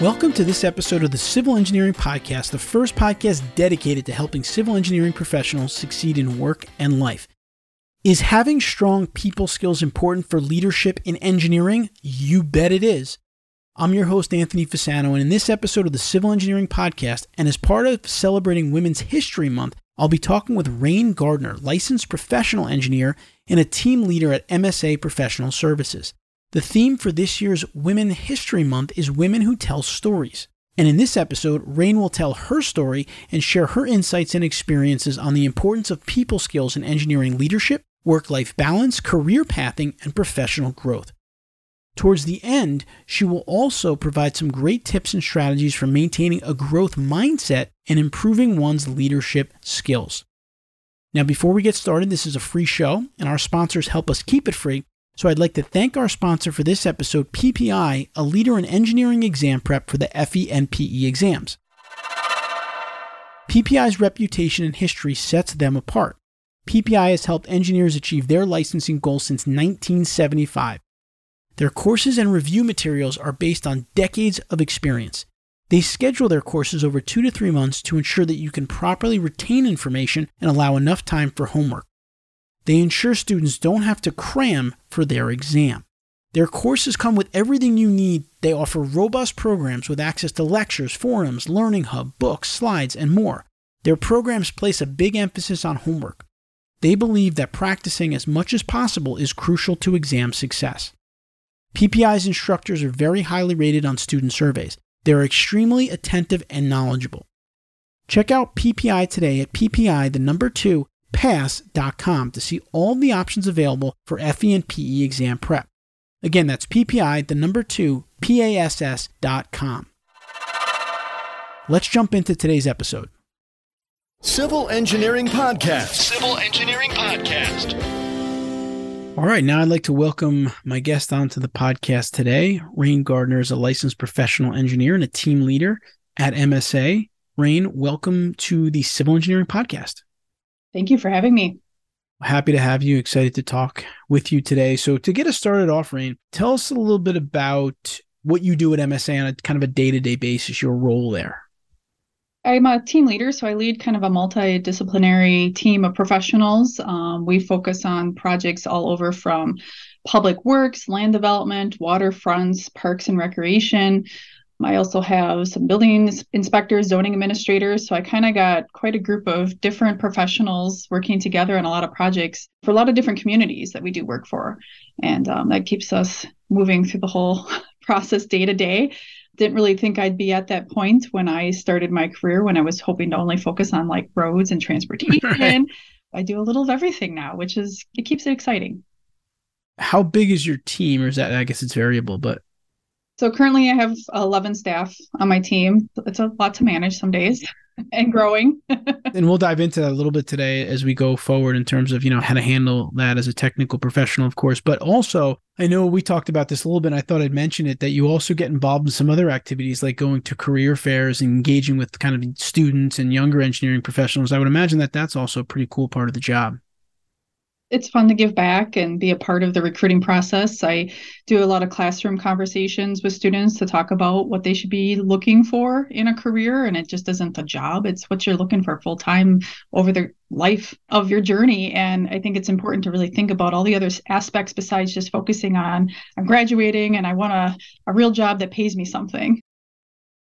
Welcome to this episode of the Civil Engineering Podcast, the first podcast dedicated to helping civil engineering professionals succeed in work and life. Is having strong people skills important for leadership in engineering? You bet it is. I'm your host, Anthony Fasano, and in this episode of the Civil Engineering Podcast, and as part of celebrating Women's History Month, I'll be talking with Raine Gardner, licensed professional engineer and a team leader at MSA Professional Services. The theme for this year's Women History Month is Women Who Tell Stories. And in this episode, Raine will tell her story and share her insights and experiences on the importance of people skills in engineering leadership, work life balance, career pathing, and professional growth. Towards the end, she will also provide some great tips and strategies for maintaining a growth mindset and improving one's leadership skills. Now, before we get started, this is a free show, and our sponsors help us keep it free. So I'd like to thank our sponsor for this episode, PPI, a leader in engineering exam prep for the FE and PE exams. PPI's reputation and history sets them apart. PPI has helped engineers achieve their licensing goals since 1975. Their courses and review materials are based on decades of experience. They schedule their courses over two to three months to ensure that you can properly retain information and allow enough time for homework. They ensure students don't have to cram for their exam. Their courses come with everything you need. They offer robust programs with access to lectures, forums, learning hub, books, slides, and more. Their programs place a big emphasis on homework. They believe that practicing as much as possible is crucial to exam success. PPI's instructors are very highly rated on student surveys. They're extremely attentive and knowledgeable. Check out PPI today at PPI, the number two, pass.com to see all the options available for FE and PE exam prep. Again, that's PPI, the number two, PASS.com. Let's jump into today's episode. Civil Engineering Podcast. Civil Engineering Podcast. All right, now I'd like to welcome my guest onto the podcast today. Raine Gardner is a licensed professional engineer and a team leader at MSA. Raine, welcome to the Civil Engineering Podcast. Thank you for having me. Happy to have you. Excited to talk with you today. So, to get us started off, Raine, tell us a little bit about what you do at MSA on a kind of a day to day basis, your role there. I'm a team leader, so I lead kind of a multidisciplinary team of professionals. Um, we focus on projects all over from public works, land development, waterfronts, parks and recreation, I also have some building inspectors, zoning administrators. So I kind of got quite a group of different professionals working together on a lot of projects for a lot of different communities that we do work for. And um, that keeps us moving through the whole process day to day. Didn't really think I'd be at that point when I started my career, when I was hoping to only focus on like roads and transportation. Right. I do a little of everything now, which is, it keeps it exciting. How big is your team? Or is that, I guess it's variable, but so currently I have 11 staff on my team. It's a lot to manage some days and growing. and we'll dive into that a little bit today as we go forward in terms of, you know, how to handle that as a technical professional, of course. But also, I know we talked about this a little bit. I thought I'd mention it that you also get involved in some other activities like going to career fairs and engaging with kind of students and younger engineering professionals. I would imagine that that's also a pretty cool part of the job it's fun to give back and be a part of the recruiting process. I do a lot of classroom conversations with students to talk about what they should be looking for in a career. And it just isn't a job, it's what you're looking for full time over the life of your journey. And I think it's important to really think about all the other aspects besides just focusing on I'm graduating and I want a, a real job that pays me something.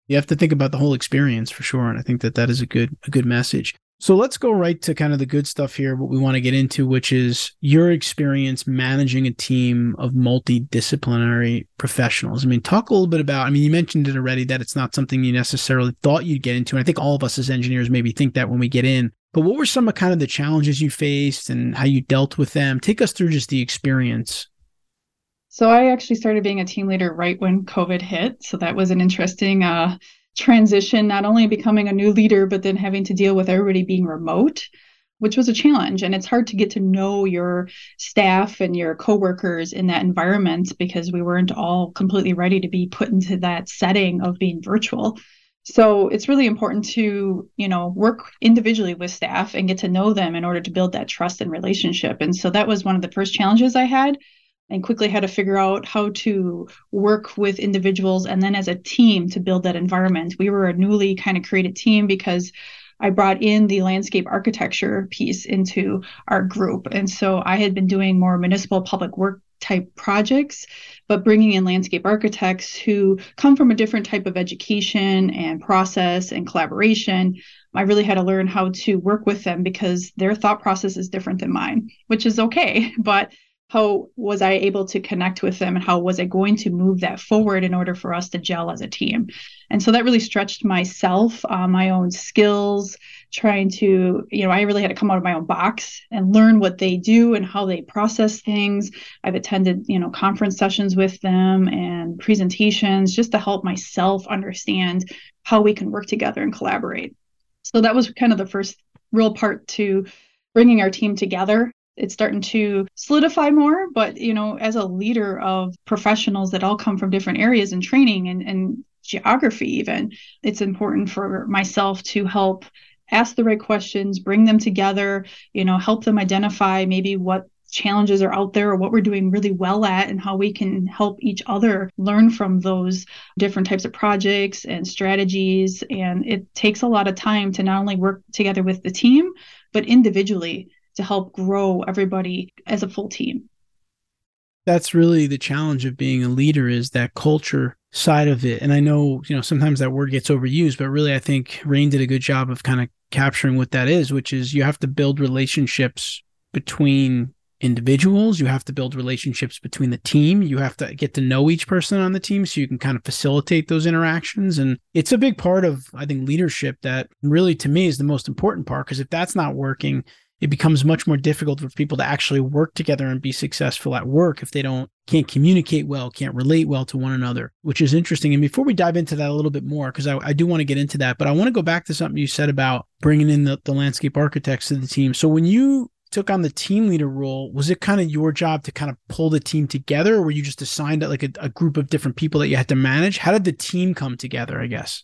You have to think about the whole experience for sure. And I think that that is a good, a good message. So let's go right to kind of the good stuff here, what we want to get into, which is your experience managing a team of multidisciplinary professionals. I mean, talk a little bit about, I mean, you mentioned it already that it's not something you necessarily thought you'd get into. And I think all of us as engineers maybe think that when we get in. But what were some of kind of the challenges you faced and how you dealt with them? Take us through just the experience So I actually started being a team leader right when COVID hit. So that was an interesting uh, transition, not only becoming a new leader, but then having to deal with everybody being remote, which was a challenge. And it's hard to get to know your staff and your coworkers in that environment because we weren't all completely ready to be put into that setting of being virtual. So it's really important to, you know, work individually with staff and get to know them in order to build that trust and relationship. And so that was one of the first challenges I had and quickly had to figure out how to work with individuals and then as a team to build that environment. We were a newly kind of created team because I brought in the landscape architecture piece into our group. And so I had been doing more municipal public work type projects, but bringing in landscape architects who come from a different type of education and process and collaboration. I really had to learn how to work with them because their thought process is different than mine, which is okay. But how was I able to connect with them and how was I going to move that forward in order for us to gel as a team? And so that really stretched myself, uh, my own skills, trying to, you know, I really had to come out of my own box and learn what they do and how they process things. I've attended, you know, conference sessions with them and presentations just to help myself understand how we can work together and collaborate. So that was kind of the first real part to bringing our team together it's starting to solidify more but you know as a leader of professionals that all come from different areas and training and, and geography even it's important for myself to help ask the right questions bring them together you know help them identify maybe what challenges are out there or what we're doing really well at and how we can help each other learn from those different types of projects and strategies. And it takes a lot of time to not only work together with the team but individually to help grow everybody as a full team. That's really the challenge of being a leader is that culture side of it. And I know, you know, sometimes that word gets overused, but really I think Raine did a good job of kind of capturing what that is, which is you have to build relationships between individuals. You have to build relationships between the team. You have to get to know each person on the team so you can kind of facilitate those interactions. And it's a big part of, I think, leadership that really to me is the most important part. Because if that's not working, it becomes much more difficult for people to actually work together and be successful at work if they don't can't communicate well, can't relate well to one another, which is interesting. And before we dive into that a little bit more, because I, I, do want to get into that, but I want to go back to something you said about bringing in the, the landscape architects to the team. So when you took on the team leader role, was it kind of your job to kind of pull the team together, or were you just assigned like a, a group of different people that you had to manage? How did the team come together? I guess.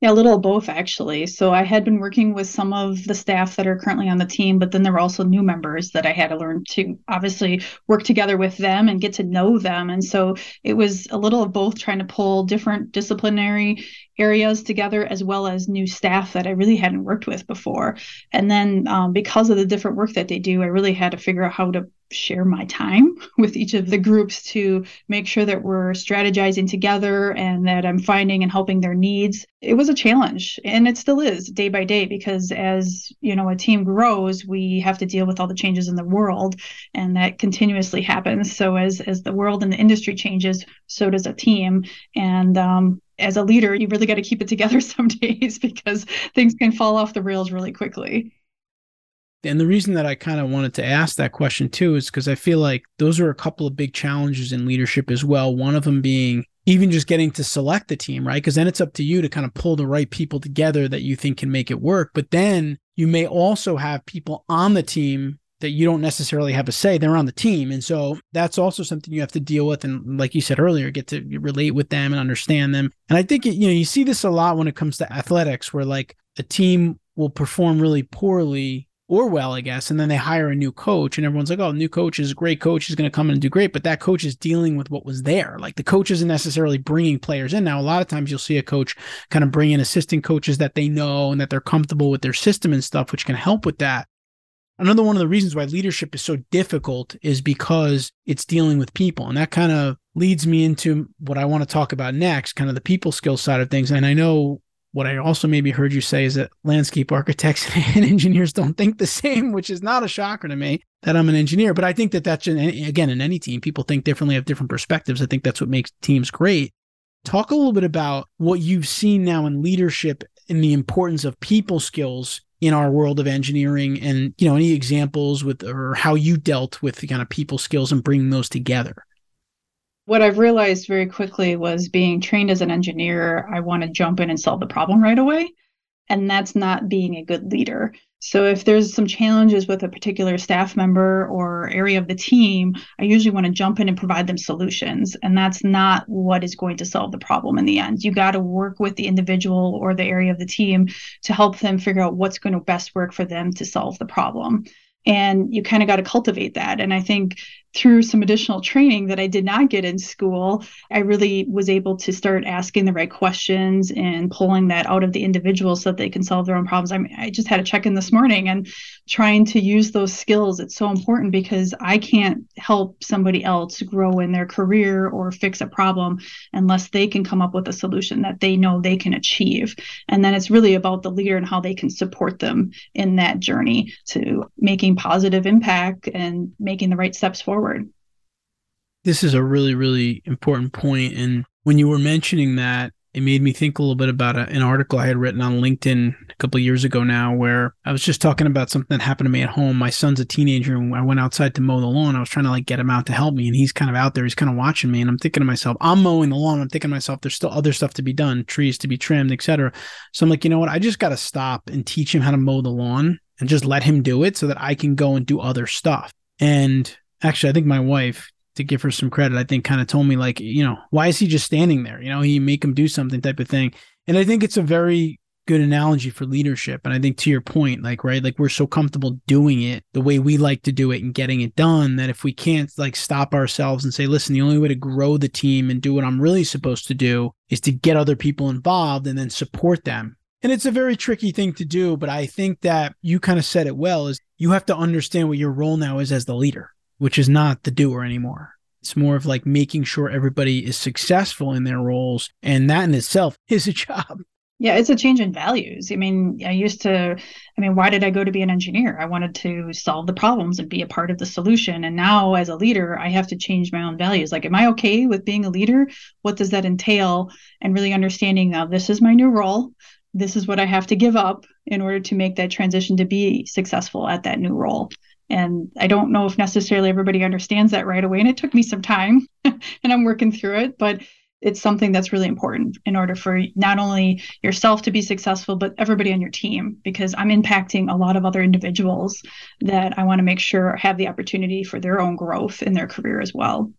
Yeah, a little of both actually. So I had been working with some of the staff that are currently on the team, but then there were also new members that I had to learn to obviously work together with them and get to know them. And so it was a little of both trying to pull different disciplinary areas together as well as new staff that I really hadn't worked with before. And then um, because of the different work that they do, I really had to figure out how to share my time with each of the groups to make sure that we're strategizing together and that I'm finding and helping their needs. It was a challenge and it still is day by day because as, you know, a team grows, we have to deal with all the changes in the world and that continuously happens. So as as the world and the industry changes, so does a team and um as a leader, you really got to keep it together some days because things can fall off the rails really quickly. And the reason that I kind of wanted to ask that question too is because I feel like those are a couple of big challenges in leadership as well. One of them being even just getting to select the team, right? Because then it's up to you to kind of pull the right people together that you think can make it work. But then you may also have people on the team that you don't necessarily have a say. They're on the team. And so that's also something you have to deal with. And like you said earlier, get to relate with them and understand them. And I think, you know, you see this a lot when it comes to athletics, where like a team will perform really poorly or well, I guess. And then they hire a new coach, and everyone's like, oh, new coach is a great coach. He's going to come in and do great. But that coach is dealing with what was there. Like the coach isn't necessarily bringing players in. Now, a lot of times you'll see a coach kind of bring in assistant coaches that they know and that they're comfortable with their system and stuff, which can help with that. Another one of the reasons why leadership is so difficult is because it's dealing with people. And that kind of leads me into what I want to talk about next, kind of the people skill side of things. And I know what I also maybe heard you say is that landscape architects and engineers don't think the same, which is not a shocker to me that I'm an engineer. But I think that that's, again, in any team, people think differently, have different perspectives. I think that's what makes teams great. Talk a little bit about what you've seen now in leadership and the importance of people skills in our world of engineering and, you know, any examples with or how you dealt with the kind of people skills and bringing those together. What I've realized very quickly was being trained as an engineer, I want to jump in and solve the problem right away. And that's not being a good leader. So if there's some challenges with a particular staff member or area of the team, I usually want to jump in and provide them solutions. And that's not what is going to solve the problem in the end. You got to work with the individual or the area of the team to help them figure out what's going to best work for them to solve the problem and you kind of got to cultivate that and i think through some additional training that I did not get in school, I really was able to start asking the right questions and pulling that out of the individual so that they can solve their own problems. I, mean, I just had a check in this morning and trying to use those skills. It's so important because I can't help somebody else grow in their career or fix a problem unless they can come up with a solution that they know they can achieve. And then it's really about the leader and how they can support them in that journey to making positive impact and making the right steps forward forward. This is a really, really important point. And when you were mentioning that, it made me think a little bit about a, an article I had written on LinkedIn a couple years ago now, where I was just talking about something that happened to me at home. My son's a teenager, and I went outside to mow the lawn. I was trying to like get him out to help me, and he's kind of out there. He's kind of watching me, and I'm thinking to myself, I'm mowing the lawn. I'm thinking to myself, there's still other stuff to be done, trees to be trimmed, etc. So I'm like, you know what? I just got to stop and teach him how to mow the lawn and just let him do it so that I can go and do other stuff. And actually, I think my wife, to give her some credit, I think kind of told me like, you know, why is he just standing there? You know, he make him do something type of thing. And I think it's a very good analogy for leadership. And I think to your point, like, right, like we're so comfortable doing it the way we like to do it and getting it done that if we can't like stop ourselves and say, listen, the only way to grow the team and do what I'm really supposed to do is to get other people involved and then support them. And it's a very tricky thing to do, but I think that you kind of said it well is you have to understand what your role now is as the leader which is not the doer anymore. It's more of like making sure everybody is successful in their roles. And that in itself is a job. Yeah, it's a change in values. I mean, I used to, I mean, why did I go to be an engineer? I wanted to solve the problems and be a part of the solution. And now, as a leader, I have to change my own values. Like, am I okay with being a leader? What does that entail? And really understanding now this is my new role. This is what I have to give up in order to make that transition to be successful at that new role. And I don't know if necessarily everybody understands that right away. And it took me some time and I'm working through it, but it's something that's really important in order for not only yourself to be successful, but everybody on your team, because I'm impacting a lot of other individuals that I want to make sure have the opportunity for their own growth in their career as well.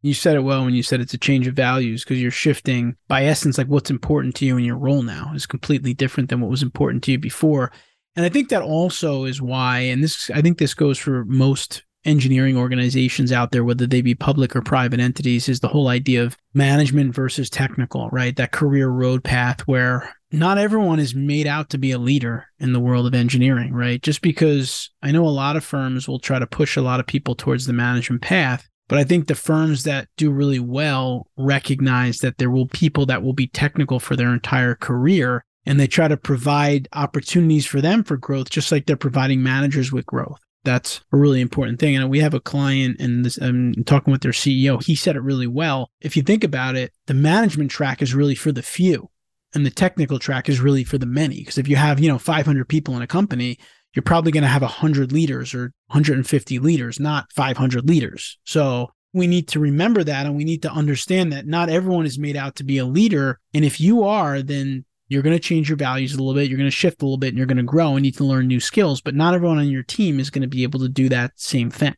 You said it well when you said it's a change of values because you're shifting by essence, like what's important to you in your role now is completely different than what was important to you before. And I think that also is why, and this, I think this goes for most engineering organizations out there, whether they be public or private entities, is the whole idea of management versus technical, right? That career road path where not everyone is made out to be a leader in the world of engineering, right? Just because I know a lot of firms will try to push a lot of people towards the management path. But I think the firms that do really well recognize that there will people that will be technical for their entire career and they try to provide opportunities for them for growth, just like they're providing managers with growth. That's a really important thing. And we have a client and this, I'm talking with their CEO. He said it really well. If you think about it, the management track is really for the few and the technical track is really for the many. Because if you have, you know, 500 people in a company, you're probably going to have 100 leaders or 150 leaders, not 500 leaders. So we need to remember that and we need to understand that not everyone is made out to be a leader. And if you are, then you're going to change your values a little bit. You're going to shift a little bit and you're going to grow and need to learn new skills. But not everyone on your team is going to be able to do that same thing.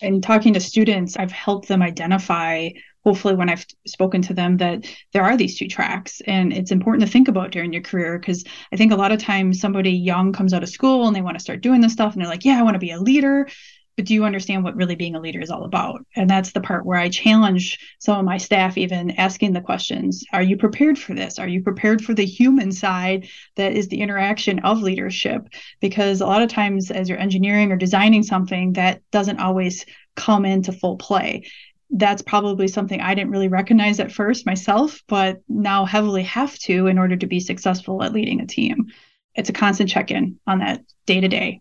And talking to students, I've helped them identify, hopefully, when I've spoken to them, that there are these two tracks. And it's important to think about during your career because I think a lot of times somebody young comes out of school and they want to start doing this stuff and they're like, yeah, I want to be a leader but do you understand what really being a leader is all about? And that's the part where I challenge some of my staff, even asking the questions Are you prepared for this? Are you prepared for the human side that is the interaction of leadership? Because a lot of times, as you're engineering or designing something, that doesn't always come into full play. That's probably something I didn't really recognize at first myself, but now heavily have to in order to be successful at leading a team. It's a constant check in on that day to day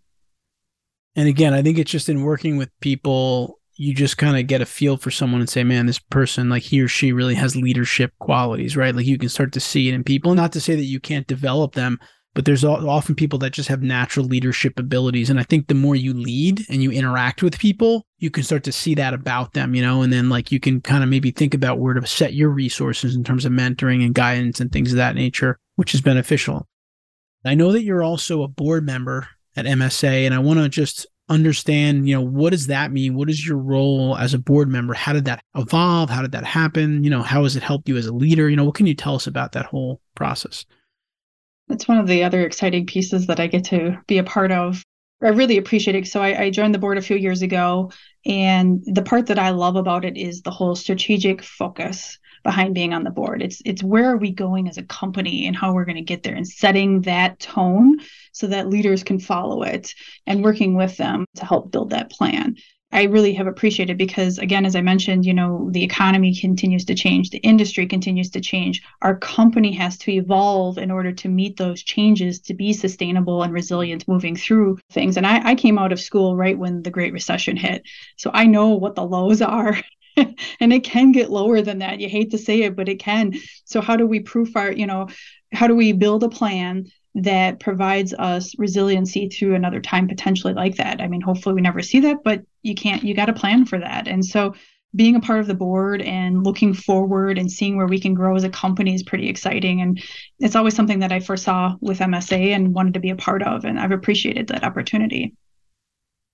and again, I think it's just in working with people, you just kind of get a feel for someone and say, man, this person, like he or she really has leadership qualities, right? Like you can start to see it in people. Not to say that you can't develop them, but there's often people that just have natural leadership abilities. And I think the more you lead and you interact with people, you can start to see that about them, you know, and then like you can kind of maybe think about where to set your resources in terms of mentoring and guidance and things of that nature, which is beneficial. I know that you're also a board member at MSA, and I want to just understand, you know, what does that mean? What is your role as a board member? How did that evolve? How did that happen? You know, how has it helped you as a leader? You know, what can you tell us about that whole process? That's one of the other exciting pieces that I get to be a part of. I really appreciate it. So I, I, joined the board a few years ago, and the part that I love about it is the whole strategic focus behind being on the board. It's it's where are we going as a company and how we're going to get there, and setting that tone so that leaders can follow it, and working with them to help build that plan. I really have appreciated because again, as I mentioned, you know, the economy continues to change, the industry continues to change. Our company has to evolve in order to meet those changes to be sustainable and resilient moving through things. And I, I came out of school right when the Great Recession hit. So I know what the lows are. and it can get lower than that. You hate to say it, but it can. So how do we proof our, you know, how do we build a plan that provides us resiliency through another time potentially like that. I mean, hopefully we never see that, but you can't, you got to plan for that. And so being a part of the board and looking forward and seeing where we can grow as a company is pretty exciting. And it's always something that I foresaw with MSA and wanted to be a part of. And I've appreciated that opportunity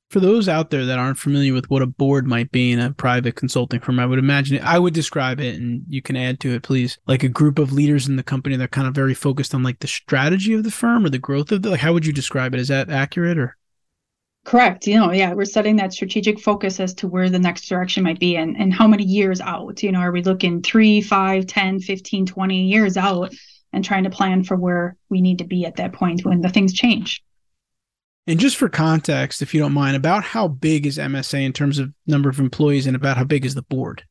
for those out there that aren't familiar with what a board might be in a private consulting firm, I would imagine it, I would describe it, and you can add to it, please, like a group of leaders in the company that are kind of very focused on like the strategy of the firm or the growth of the. Like, how would you describe it? Is that accurate or? Correct. You know, yeah, we're setting that strategic focus as to where the next direction might be and, and how many years out. You know, are we looking three, five, 10, 15, 20 years out and trying to plan for where we need to be at that point when the things change? And just for context, if you don't mind, about how big is MSA in terms of number of employees and about how big is the board?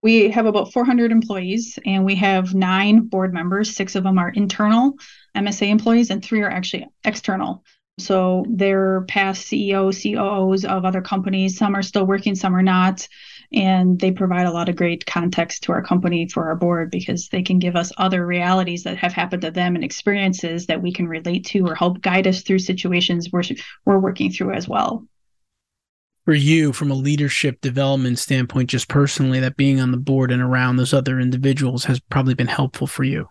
We have about 400 employees and we have nine board members. Six of them are internal MSA employees and three are actually external. So they're past CEOs, COOs of other companies. Some are still working, some are not and they provide a lot of great context to our company for our board because they can give us other realities that have happened to them and experiences that we can relate to or help guide us through situations we're, we're working through as well for you from a leadership development standpoint just personally that being on the board and around those other individuals has probably been helpful for you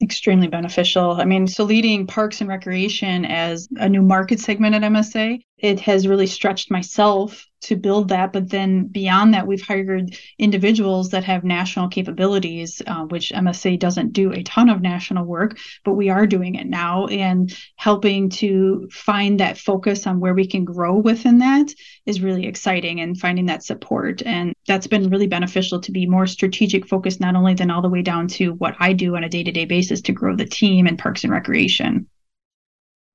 extremely beneficial. I mean, so leading parks and recreation as a new market segment at MSA, it has really stretched myself to build that. But then beyond that, we've hired individuals that have national capabilities, uh, which MSA doesn't do a ton of national work, but we are doing it now and helping to find that focus on where we can grow within that is really exciting and finding that support. And that's been really beneficial to be more strategic focused, not only then all the way down to what I do on a day to day basis to grow the team and parks and recreation.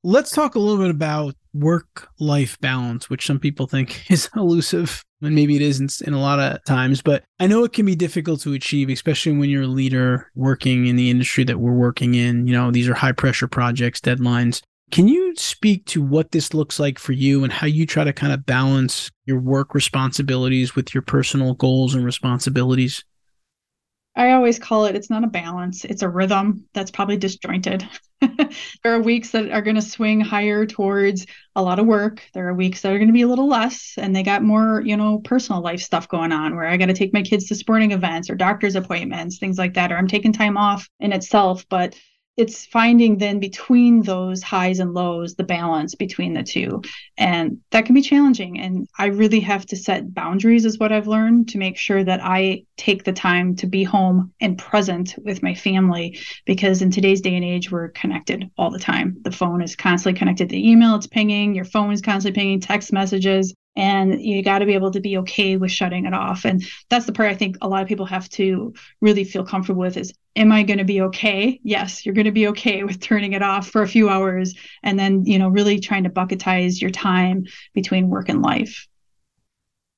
Let's talk a little bit about work life balance, which some people think is elusive, and maybe it isn't in a lot of times, but I know it can be difficult to achieve, especially when you're a leader working in the industry that we're working in. You know, these are high pressure projects, deadlines. Can you speak to what this looks like for you and how you try to kind of balance your work responsibilities with your personal goals and responsibilities? I always call it it's not a balance, it's a rhythm that's probably disjointed. there are weeks that are going to swing higher towards a lot of work. There are weeks that are going to be a little less and they got more, you know, personal life stuff going on where I got to take my kids to sporting events or doctor's appointments, things like that or I'm taking time off in itself, but it's finding then between those highs and lows the balance between the two. And that can be challenging. And i really have to set boundaries is what i've learned to make sure that i take the time to be home and present with my family because in today's day and age we're connected all the time. The phone is constantly connected to email it's pinging your phone is constantly pinging text messages and you got to be able to be okay with shutting it off and that's the part i think a lot of people have to really feel comfortable with is am i going to be okay yes you're going to be okay with turning it off for a few hours and then you know really trying to bucketize your time between work and life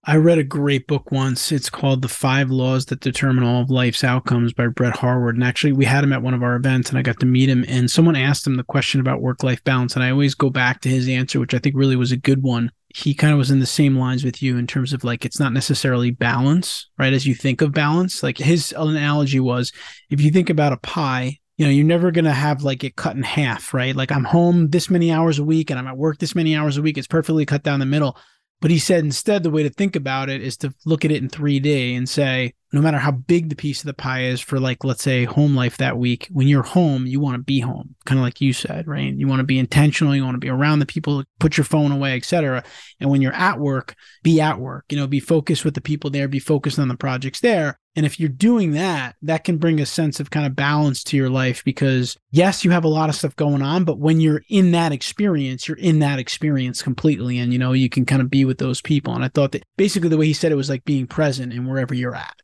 I read a great book once. It's called The Five Laws That Determine All of Life's Outcomes by Brett Harward. And actually, we had him at one of our events and I got to meet him. And someone asked him the question about work life balance. And I always go back to his answer, which I think really was a good one he kind of was in the same lines with you in terms of like it's not necessarily balance, right? As you think of balance, like his analogy was if you think about a pie, you know, you're never going to have like it cut in half, right? Like I'm home this many hours a week and I'm at work this many hours a week. It's perfectly cut down the middle. But he said instead, the way to think about it is to look at it in 3D and say, no matter how big the piece of the pie is for, like, let's say home life that week, when you're home, you want to be home, kind of like you said, right? You want to be intentional, you want to be around the people, put your phone away, etc. And when you're at work, be at work, you know, be focused with the people there, be focused on the projects there. And if you're doing that, that can bring a sense of kind of balance to your life because, yes, you have a lot of stuff going on, but when you're in that experience, you're in that experience completely. And, you know, you can kind of be with those people. And I thought that basically the way he said it was like being present and wherever you're at.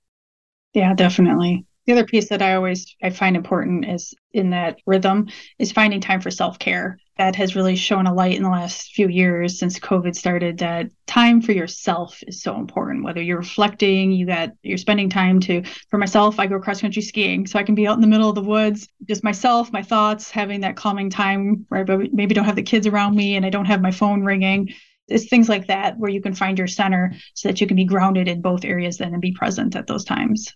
Yeah, definitely. The other piece that I always I find important is in that rhythm is finding time for self-care. That has really shown a light in the last few years since COVID started that time for yourself is so important. Whether you're reflecting, you got you're spending time to for myself, I go cross country skiing so I can be out in the middle of the woods, just myself, my thoughts, having that calming time where I maybe don't have the kids around me and I don't have my phone ringing it's things like that where you can find your center so that you can be grounded in both areas then and be present at those times.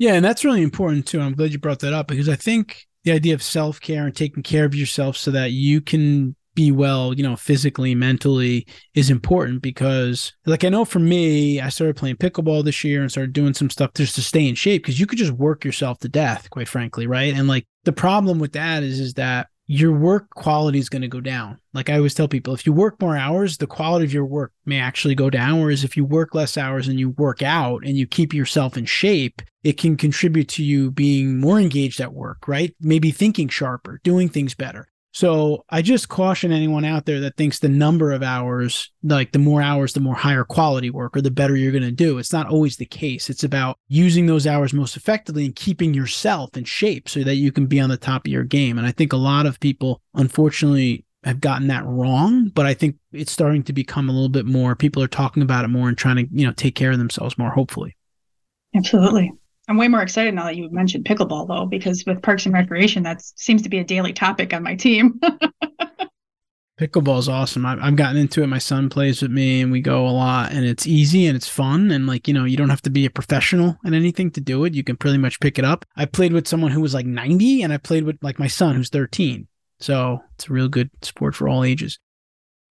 Yeah, and that's really important too. I'm glad you brought that up because I think the idea of self care and taking care of yourself so that you can be well, you know, physically, mentally is important because, like, I know for me, I started playing pickleball this year and started doing some stuff just to stay in shape because you could just work yourself to death, quite frankly, right? And like the problem with that is, is that your work quality is going to go down. Like I always tell people, if you work more hours, the quality of your work may actually go down. Whereas if you work less hours and you work out and you keep yourself in shape, it can contribute to you being more engaged at work, right? Maybe thinking sharper, doing things better. So I just caution anyone out there that thinks the number of hours, like the more hours, the more higher quality work or the better you're going to do. It's not always the case. It's about using those hours most effectively and keeping yourself in shape so that you can be on the top of your game. And I think a lot of people, unfortunately, have gotten that wrong, but I think it's starting to become a little bit more. People are talking about it more and trying to, you know, take care of themselves more, hopefully. Absolutely. I'm way more excited now that you mentioned pickleball, though, because with Parks and Recreation, that seems to be a daily topic on my team. Pickleball is awesome. I've, I've gotten into it. My son plays with me, and we go a lot. And it's easy and it's fun. And like you know, you don't have to be a professional in anything to do it. You can pretty much pick it up. I played with someone who was like 90, and I played with like my son who's 13. So it's a real good sport for all ages.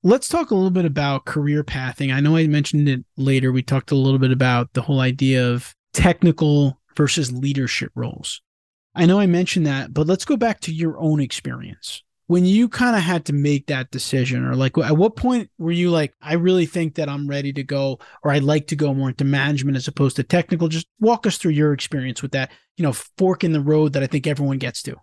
Let's talk a little bit about career pathing. I know I mentioned it later. We talked a little bit about the whole idea of technical versus leadership roles. I know I mentioned that, but let's go back to your own experience. When you kind of had to make that decision, or like at what point were you like, I really think that I'm ready to go, or I'd like to go more into management as opposed to technical? Just walk us through your experience with that, you know, fork in the road that I think everyone gets to.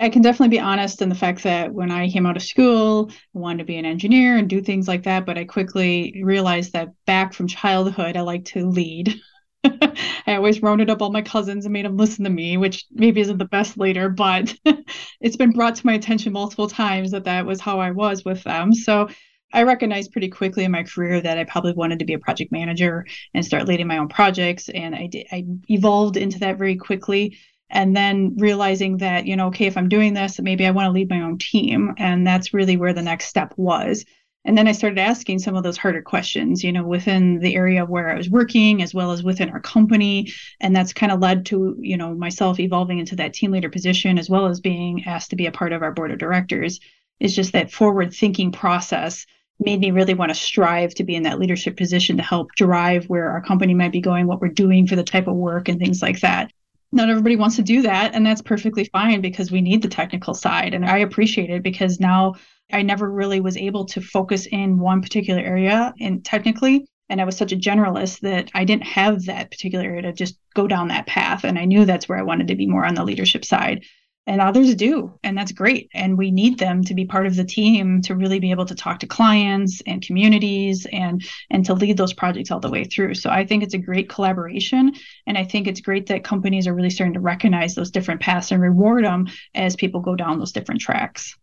I can definitely be honest in the fact that when I came out of school, I wanted to be an engineer and do things like that. But I quickly realized that back from childhood, I like to lead. I always rounded up all my cousins and made them listen to me, which maybe isn't the best later, but it's been brought to my attention multiple times that that was how I was with them. So I recognized pretty quickly in my career that I probably wanted to be a project manager and start leading my own projects. And I did, I evolved into that very quickly. And then realizing that, you know, okay, if I'm doing this, maybe I want to lead my own team. And that's really where the next step was. And then I started asking some of those harder questions, you know, within the area where I was working as well as within our company. And that's kind of led to, you know, myself evolving into that team leader position as well as being asked to be a part of our board of directors. Is just that forward thinking process made me really want to strive to be in that leadership position to help drive where our company might be going, what we're doing for the type of work and things like that. Not everybody wants to do that, and that's perfectly fine because we need the technical side. And I appreciate it because now I never really was able to focus in one particular area and technically. And I was such a generalist that I didn't have that particular area to just go down that path. And I knew that's where I wanted to be more on the leadership side. And others do. And that's great. And we need them to be part of the team to really be able to talk to clients and communities and and to lead those projects all the way through. So I think it's a great collaboration. And I think it's great that companies are really starting to recognize those different paths and reward them as people go down those different tracks.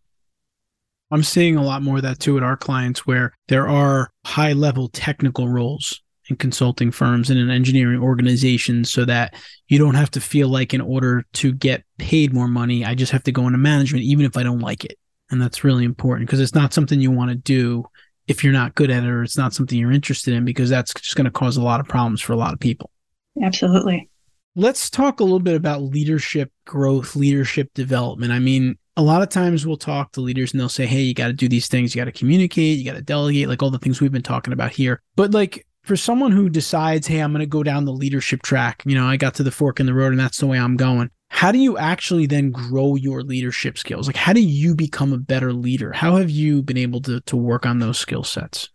I'm seeing a lot more of that too at our clients where there are high level technical roles in consulting firms and in engineering organizations so that you don't have to feel like in order to get paid more money, I just have to go into management, even if I don't like it. And that's really important because it's not something you want to do if you're not good at it or it's not something you're interested in because that's just going to cause a lot of problems for a lot of people. Absolutely. Let's talk a little bit about leadership growth, leadership development. I mean, a lot of times we'll talk to leaders and they'll say, Hey, you got to do these things. You got to communicate. You got to delegate, like all the things we've been talking about here. But like for someone who decides, Hey, I'm going to go down the leadership track, you know, I got to the fork in the road and that's the way I'm going. How do you actually then grow your leadership skills? Like, how do you become a better leader? How have you been able to, to work on those skill sets?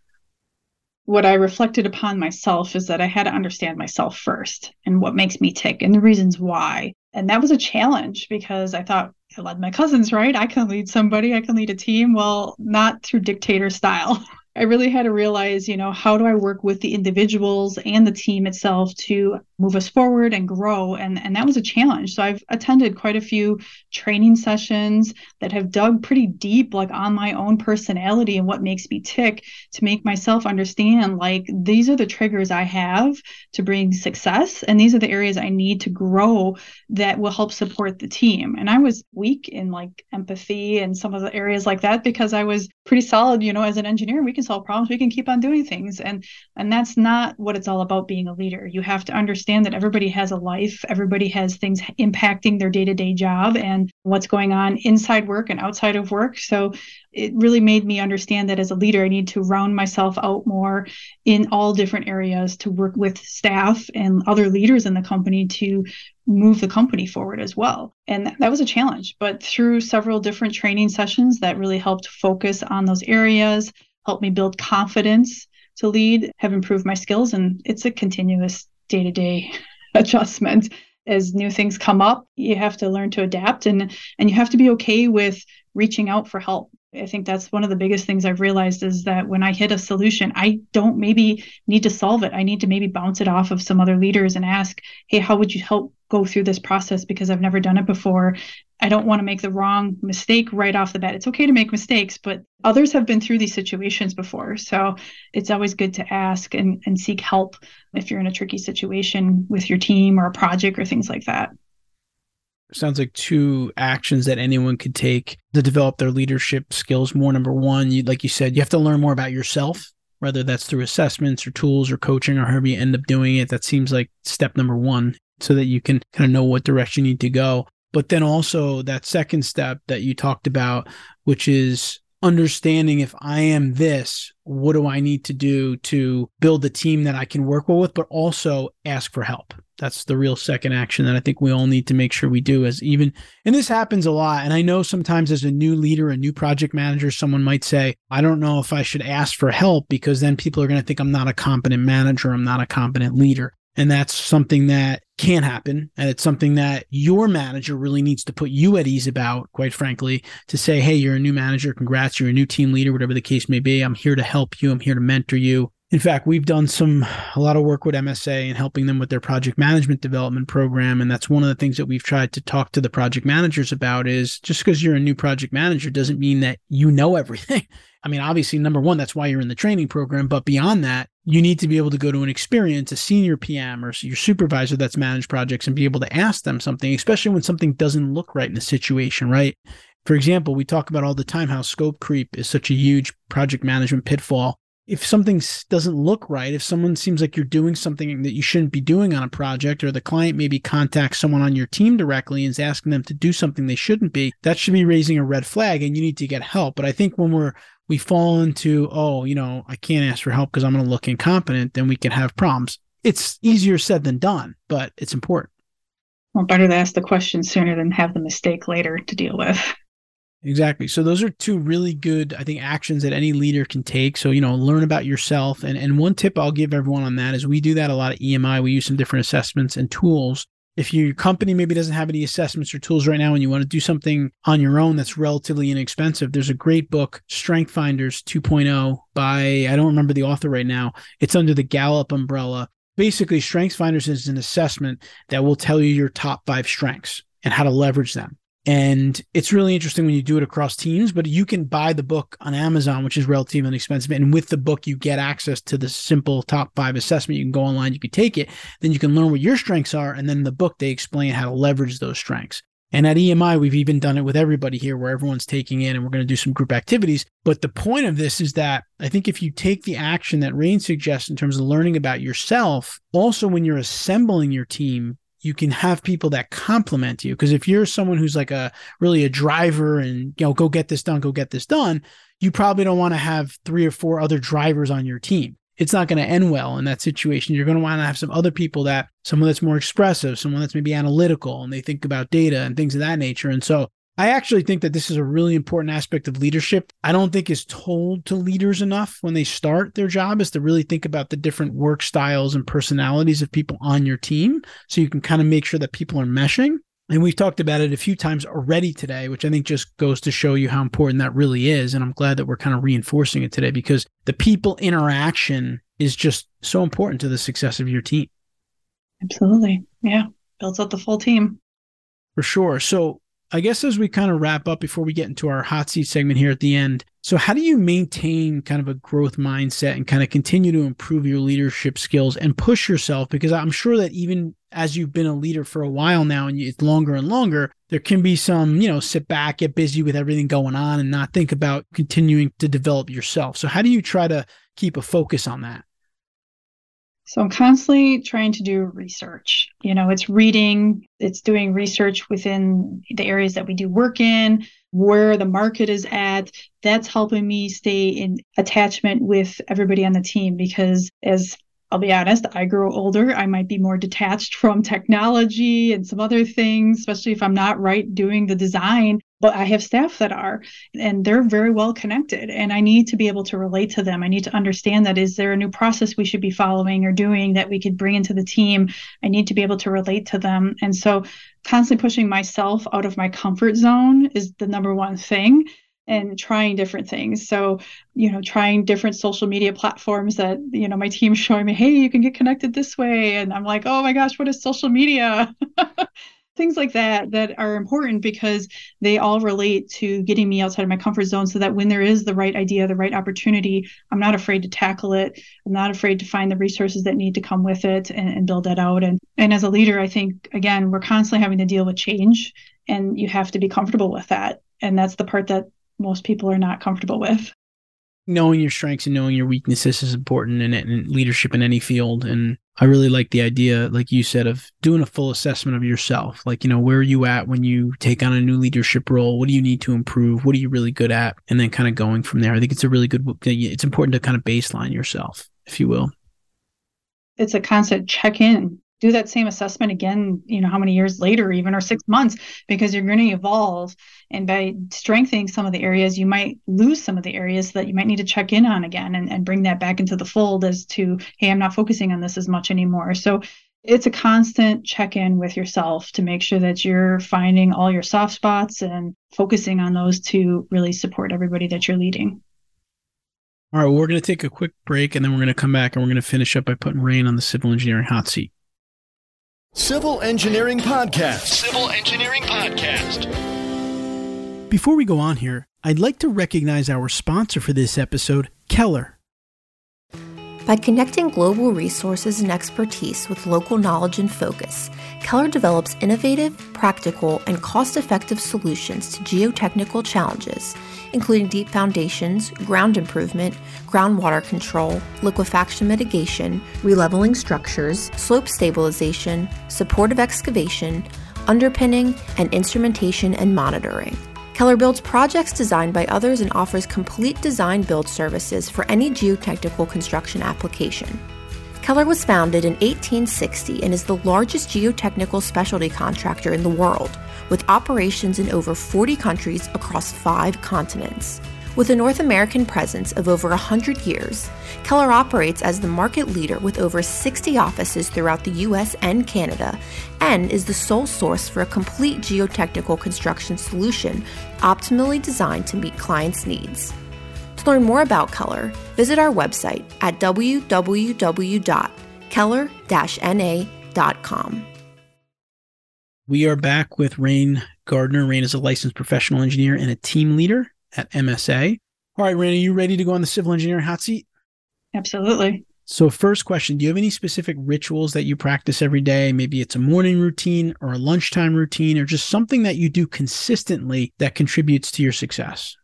What I reflected upon myself is that I had to understand myself first and what makes me tick and the reasons why. And that was a challenge because I thought, I led my cousins, right? I can lead somebody, I can lead a team. Well, not through dictator style. I really had to realize, you know, how do I work with the individuals and the team itself to move us forward and grow? And, and that was a challenge. So I've attended quite a few training sessions that have dug pretty deep, like on my own personality and what makes me tick to make myself understand, like, these are the triggers I have to bring success. And these are the areas I need to grow that will help support the team. And I was weak in like empathy and some of the areas like that because I was pretty solid, you know, as an engineer, we can solve problems we can keep on doing things. And and that's not what it's all about being a leader. You have to understand that everybody has a life. Everybody has things impacting their day-to-day job and what's going on inside work and outside of work. So it really made me understand that as a leader i need to round myself out more in all different areas to work with staff and other leaders in the company to move the company forward as well. And that was a challenge, but through several different training sessions that really helped focus on those areas, helped me build confidence to lead, have improved my skills. And it's a continuous day to day adjustment. As new things come up, you have to learn to adapt and, and you have to be okay with reaching out for help. I think that's one of the biggest things I've realized is that when I hit a solution, I don't maybe need to solve it. I need to maybe bounce it off of some other leaders and ask, hey, how would you help go through this process because I've never done it before. I don't want to make the wrong mistake right off the bat. It's okay to make mistakes, but others have been through these situations before. So it's always good to ask and, and seek help if you're in a tricky situation with your team or a project or things like that. Sounds like two actions that anyone could take to develop their leadership skills more. Number one, you like you said, you have to learn more about yourself, whether that's through assessments or tools or coaching or however you end up doing it. That seems like step number one so that you can kind of know what direction you need to go. But then also that second step that you talked about, which is understanding if I am this, what do I need to do to build a team that I can work well with, but also ask for help. That's the real second action that I think we all need to make sure we do as even, and this happens a lot. And I know sometimes as a new leader, a new project manager, someone might say, I don't know if I should ask for help because then people are going to think I'm not a competent manager. I'm not a competent leader. And that's something that can happen. And it's something that your manager really needs to put you at ease about, quite frankly, to say, hey, you're a new manager. Congrats. You're a new team leader, whatever the case may be. I'm here to help you. I'm here to mentor you. In fact, we've done some a lot of work with MSA and helping them with their project management development program. And that's one of the things that we've tried to talk to the project managers about is just because you're a new project manager doesn't mean that you know everything. I mean, obviously, number one, that's why you're in the training program. But beyond that, you need to be able to go to an experience, a senior PM or your supervisor that's managed projects and be able to ask them something, especially when something doesn't look right in the situation, right? For example, we talk about all the time how scope creep is such a huge project management pitfall. If something doesn't look right, if someone seems like you're doing something that you shouldn't be doing on a project, or the client maybe contacts someone on your team directly and is asking them to do something they shouldn't be, that should be raising a red flag and you need to get help. But I think when we're we fall into, oh, you know, I can't ask for help because I'm going to look incompetent, then we can have problems. It's easier said than done, but it's important. Well, better to ask the question sooner than have the mistake later to deal with. Exactly. So those are two really good, I think, actions that any leader can take. So, you know, learn about yourself. And and one tip I'll give everyone on that is we do that a lot at EMI. We use some different assessments and tools if your company maybe doesn't have any assessments or tools right now and you want to do something on your own that's relatively inexpensive, there's a great book, Strength Finders 2.0 by, I don't remember the author right now. It's under the Gallup umbrella. Basically, Strengths Finders is an assessment that will tell you your top five strengths and how to leverage them. And it's really interesting when you do it across teams, but you can buy the book on Amazon, which is relatively inexpensive. And with the book, you get access to the simple top five assessment. You can go online, you can take it, then you can learn what your strengths are. And then the book, they explain how to leverage those strengths. And at EMI, we've even done it with everybody here where everyone's taking in and we're going to do some group activities. But the point of this is that I think if you take the action that Raine suggests in terms of learning about yourself, also when you're assembling your team, you can have people that complement you. Because if you're someone who's like a really a driver and you know, go get this done, go get this done, you probably don't want to have three or four other drivers on your team. It's not going to end well in that situation. You're going to want to have some other people that someone that's more expressive, someone that's maybe analytical and they think about data and things of that nature. And so I actually think that this is a really important aspect of leadership. I don't think is told to leaders enough when they start their job is to really think about the different work styles and personalities of people on your team so you can kind of make sure that people are meshing. And we've talked about it a few times already today, which I think just goes to show you how important that really is. And I'm glad that we're kind of reinforcing it today because the people interaction is just so important to the success of your team. Absolutely. Yeah. Builds up the full team. For sure. So I guess as we kind of wrap up before we get into our hot seat segment here at the end. So, how do you maintain kind of a growth mindset and kind of continue to improve your leadership skills and push yourself? Because I'm sure that even as you've been a leader for a while now and it's longer and longer, there can be some, you know, sit back, get busy with everything going on and not think about continuing to develop yourself. So, how do you try to keep a focus on that? So I'm constantly trying to do research. You know, it's reading, it's doing research within the areas that we do work in, where the market is at. That's helping me stay in attachment with everybody on the team because as I'll be honest, I grow older. I might be more detached from technology and some other things, especially if I'm not right doing the design but I have staff that are, and they're very well connected. And I need to be able to relate to them. I need to understand that is there a new process we should be following or doing that we could bring into the team? I need to be able to relate to them. And so, constantly pushing myself out of my comfort zone is the number one thing and trying different things. So, you know, trying different social media platforms that, you know, my team's showing me, hey, you can get connected this way. And I'm like, oh my gosh, what is social media? things like that that are important because they all relate to getting me outside of my comfort zone so that when there is the right idea the right opportunity i'm not afraid to tackle it i'm not afraid to find the resources that need to come with it and, and build that out and and as a leader i think again we're constantly having to deal with change and you have to be comfortable with that and that's the part that most people are not comfortable with knowing your strengths and knowing your weaknesses is important in, in leadership in any field. And I really like the idea, like you said, of doing a full assessment of yourself. Like, you know, where are you at when you take on a new leadership role? What do you need to improve? What are you really good at? And then kind of going from there. I think it's a really good, it's important to kind of baseline yourself, if you will. It's a constant check in do that same assessment again you know how many years later even or six months because you're going to evolve. And by strengthening some of the areas you might lose some of the areas that you might need to check in on again and, and bring that back into the fold as to hey i'm not focusing on this as much anymore. So it's a constant check in with yourself to make sure that you're finding all your soft spots and focusing on those to really support everybody that you're leading. All right well, we're going to take a quick break and then we're going to come back and we're going to finish up by putting Raine on the civil engineering hot seat Civil Engineering Podcast. Civil Engineering Podcast. Before we go on here, I'd like to recognize our sponsor for this episode, Keller. By connecting global resources and expertise with local knowledge and focus, Keller develops innovative, practical, and cost effective solutions to geotechnical challenges, including deep foundations, ground improvement, groundwater control, liquefaction mitigation, releveling structures, slope stabilization, support of excavation, underpinning, and instrumentation and monitoring. Keller builds projects designed by others and offers complete design build services for any geotechnical construction application. Keller was founded in 1860 and is the largest geotechnical specialty contractor in the world, with operations in over 40 countries across five continents. With a North American presence of over 100 years, Keller operates as the market leader with over 60 offices throughout the US and Canada and is the sole source for a complete geotechnical construction solution optimally designed to meet clients' needs. To learn more about Keller, visit our website at www.keller-na.com. We are back with Raine Gardner. Raine is a licensed professional engineer and a team leader at MSA. All right, are you ready to go on the civil engineering hot seat? Absolutely. So, first question Do you have any specific rituals that you practice every day? Maybe it's a morning routine or a lunchtime routine or just something that you do consistently that contributes to your success?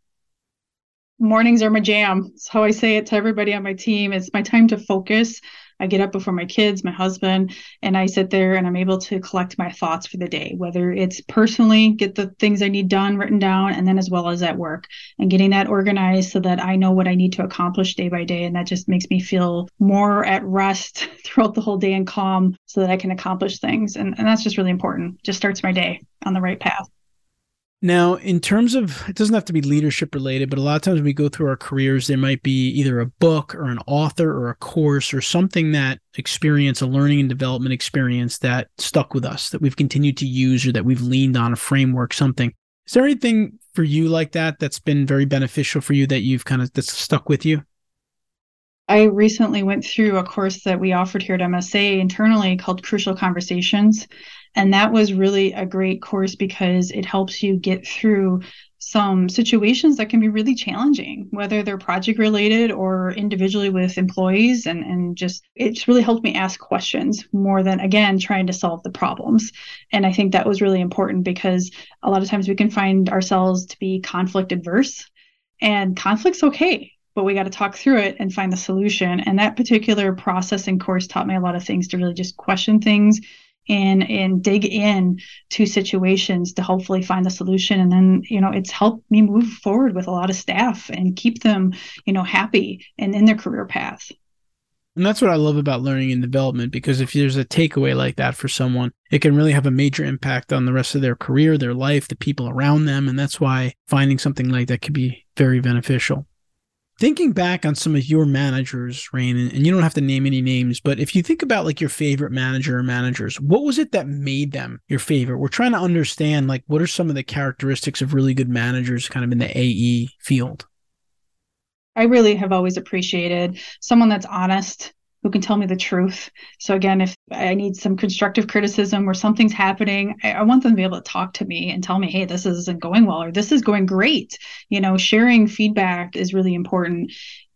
Mornings are my jam. It's how I say it to everybody on my team. It's my time to focus. I get up before my kids, my husband, and I sit there and I'm able to collect my thoughts for the day, whether it's personally, get the things I need done written down, and then as well as at work and getting that organized so that I know what I need to accomplish day by day. And that just makes me feel more at rest throughout the whole day and calm so that I can accomplish things. And, and that's just really important. Just starts my day on the right path. Now, in terms of it doesn't have to be leadership related, but a lot of times when we go through our careers, there might be either a book or an author or a course or something that experience, a learning and development experience that stuck with us, that we've continued to use or that we've leaned on a framework, something. Is there anything for you like that that's been very beneficial for you that you've kind of that's stuck with you? I recently went through a course that we offered here at MSA internally called Crucial Conversations. And that was really a great course because it helps you get through some situations that can be really challenging, whether they're project related or individually with employees. And, and just, it's really helped me ask questions more than, again, trying to solve the problems. And I think that was really important because a lot of times we can find ourselves to be conflict adverse. And conflict's okay but we got to talk through it and find the solution. And that particular processing course taught me a lot of things to really just question things and and dig in to situations to hopefully find the solution. And then you know it's helped me move forward with a lot of staff and keep them you know happy and in their career path. And that's what I love about learning and development because if there's a takeaway like that for someone, it can really have a major impact on the rest of their career, their life, the people around them. And that's why finding something like that can be very beneficial thinking back on some of your managers, Raine, and you don't have to name any names, but if you think about like your favorite manager or managers, what was it that made them your favorite? We're trying to understand like what are some of the characteristics of really good managers kind of in the AE field? I really have always appreciated someone that's honest, who can tell me the truth. So again, if I need some constructive criticism or something's happening, I, I, want them to be able to talk to me and tell me, hey, this isn't going well or this is going great. You know, sharing feedback is really important.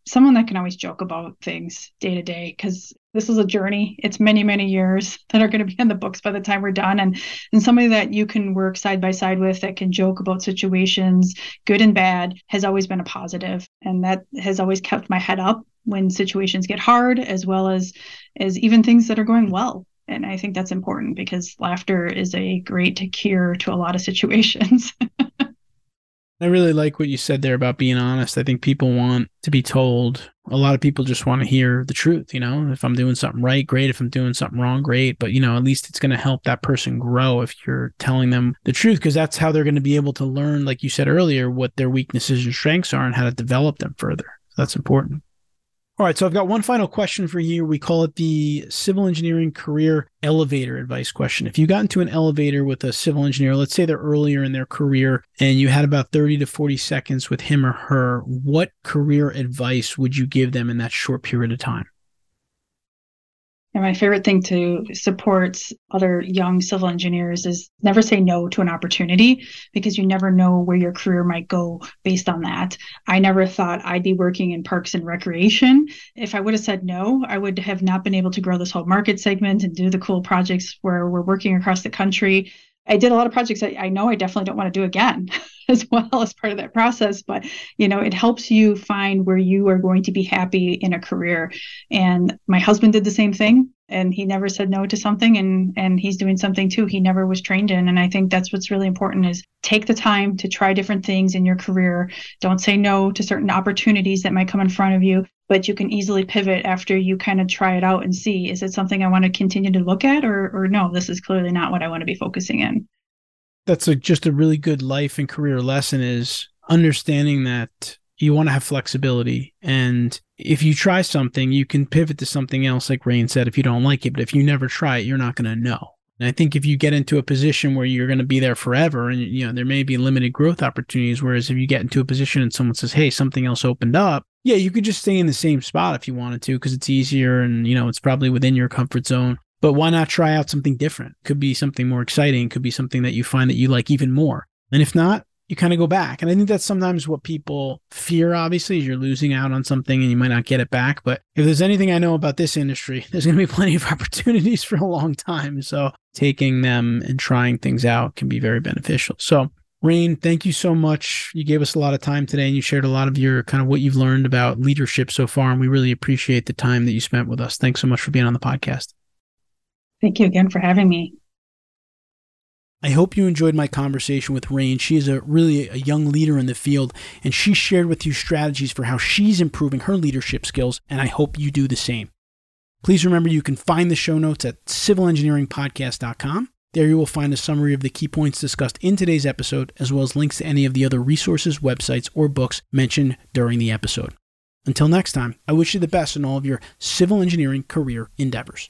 Someone that can always joke about things day to day because this is a journey. It's many, many years that are going to be in the books by the time we're done. And and somebody that you can work side by side with that can joke about situations, good and bad, has always been a positive. And that has always kept my head up when situations get hard as well as as even things that are going well. And i think that's important because laughter is a great cure to a lot of situations. I really like what you said there about being honest. I think people want to be told. A lot of people just want to hear the truth you know? If i'm doing something right great. If i'm doing something wrong great. But you know at least it's going to help that person grow if you're telling them the truth because that's how they're going to be able to learn like you said earlier what their weaknesses and strengths are and how to develop them further. That's important all right, so I've got one final question for you. We call it the civil engineering career elevator advice question. If you got into an elevator with a civil engineer, let's say they're earlier in their career, and you had about 30 to 40 seconds with him or her, what career advice would you give them in that short period of time? And my favorite thing to support other young civil engineers is never say no to an opportunity because you never know where your career might go based on that. I never thought I'd be working in parks and recreation. If I would have said no, I would have not been able to grow this whole market segment and do the cool projects where we're working across the country. I did a lot of projects I, know I definitely don't want to do again as well as part of that process. But you know, it helps you find where you are going to be happy in a career. And my husband did the same thing and he never said no to something and and he's doing something too he never was trained in and i think that's what's really important is take the time to try different things in your career don't say no to certain opportunities that might come in front of you but you can easily pivot after you kind of try it out and see is it something i want to continue to look at or or no this is clearly not what i want to be focusing in that's a, just a really good life and career lesson is understanding that you want to have flexibility. And if you try something you can pivot to something else like Raine said if you don't like it. But if you never try it you're not going to know. And i think if you get into a position where you're going to be there forever and you know there may be limited growth opportunities whereas if you get into a position and someone says hey something else opened up yeah you could just stay in the same spot if you wanted to because it's easier and you know it's probably within your comfort zone but why not try out something different could be something more exciting could be something that you find that you like even more and if not you kind of go back. And I think that's sometimes what people fear, obviously, is you're losing out on something and you might not get it back. But if there's anything I know about this industry, there's going to be plenty of opportunities for a long time. So taking them and trying things out can be very beneficial. So Raine, thank you so much. You gave us a lot of time today and you shared a lot of your kind of what you've learned about leadership so far. And we really appreciate the time that you spent with us. Thanks so much for being on the podcast. Thank you again for having me. I hope you enjoyed my conversation with Raine. She is a really a young leader in the field, and she shared with you strategies for how she's improving her leadership skills, and I hope you do the same. Please remember you can find the show notes at civilengineeringpodcast.com. There you will find a summary of the key points discussed in today's episode, as well as links to any of the other resources, websites, or books mentioned during the episode. Until next time, I wish you the best in all of your civil engineering career endeavors.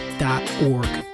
engineeringmanagementinstitute.org.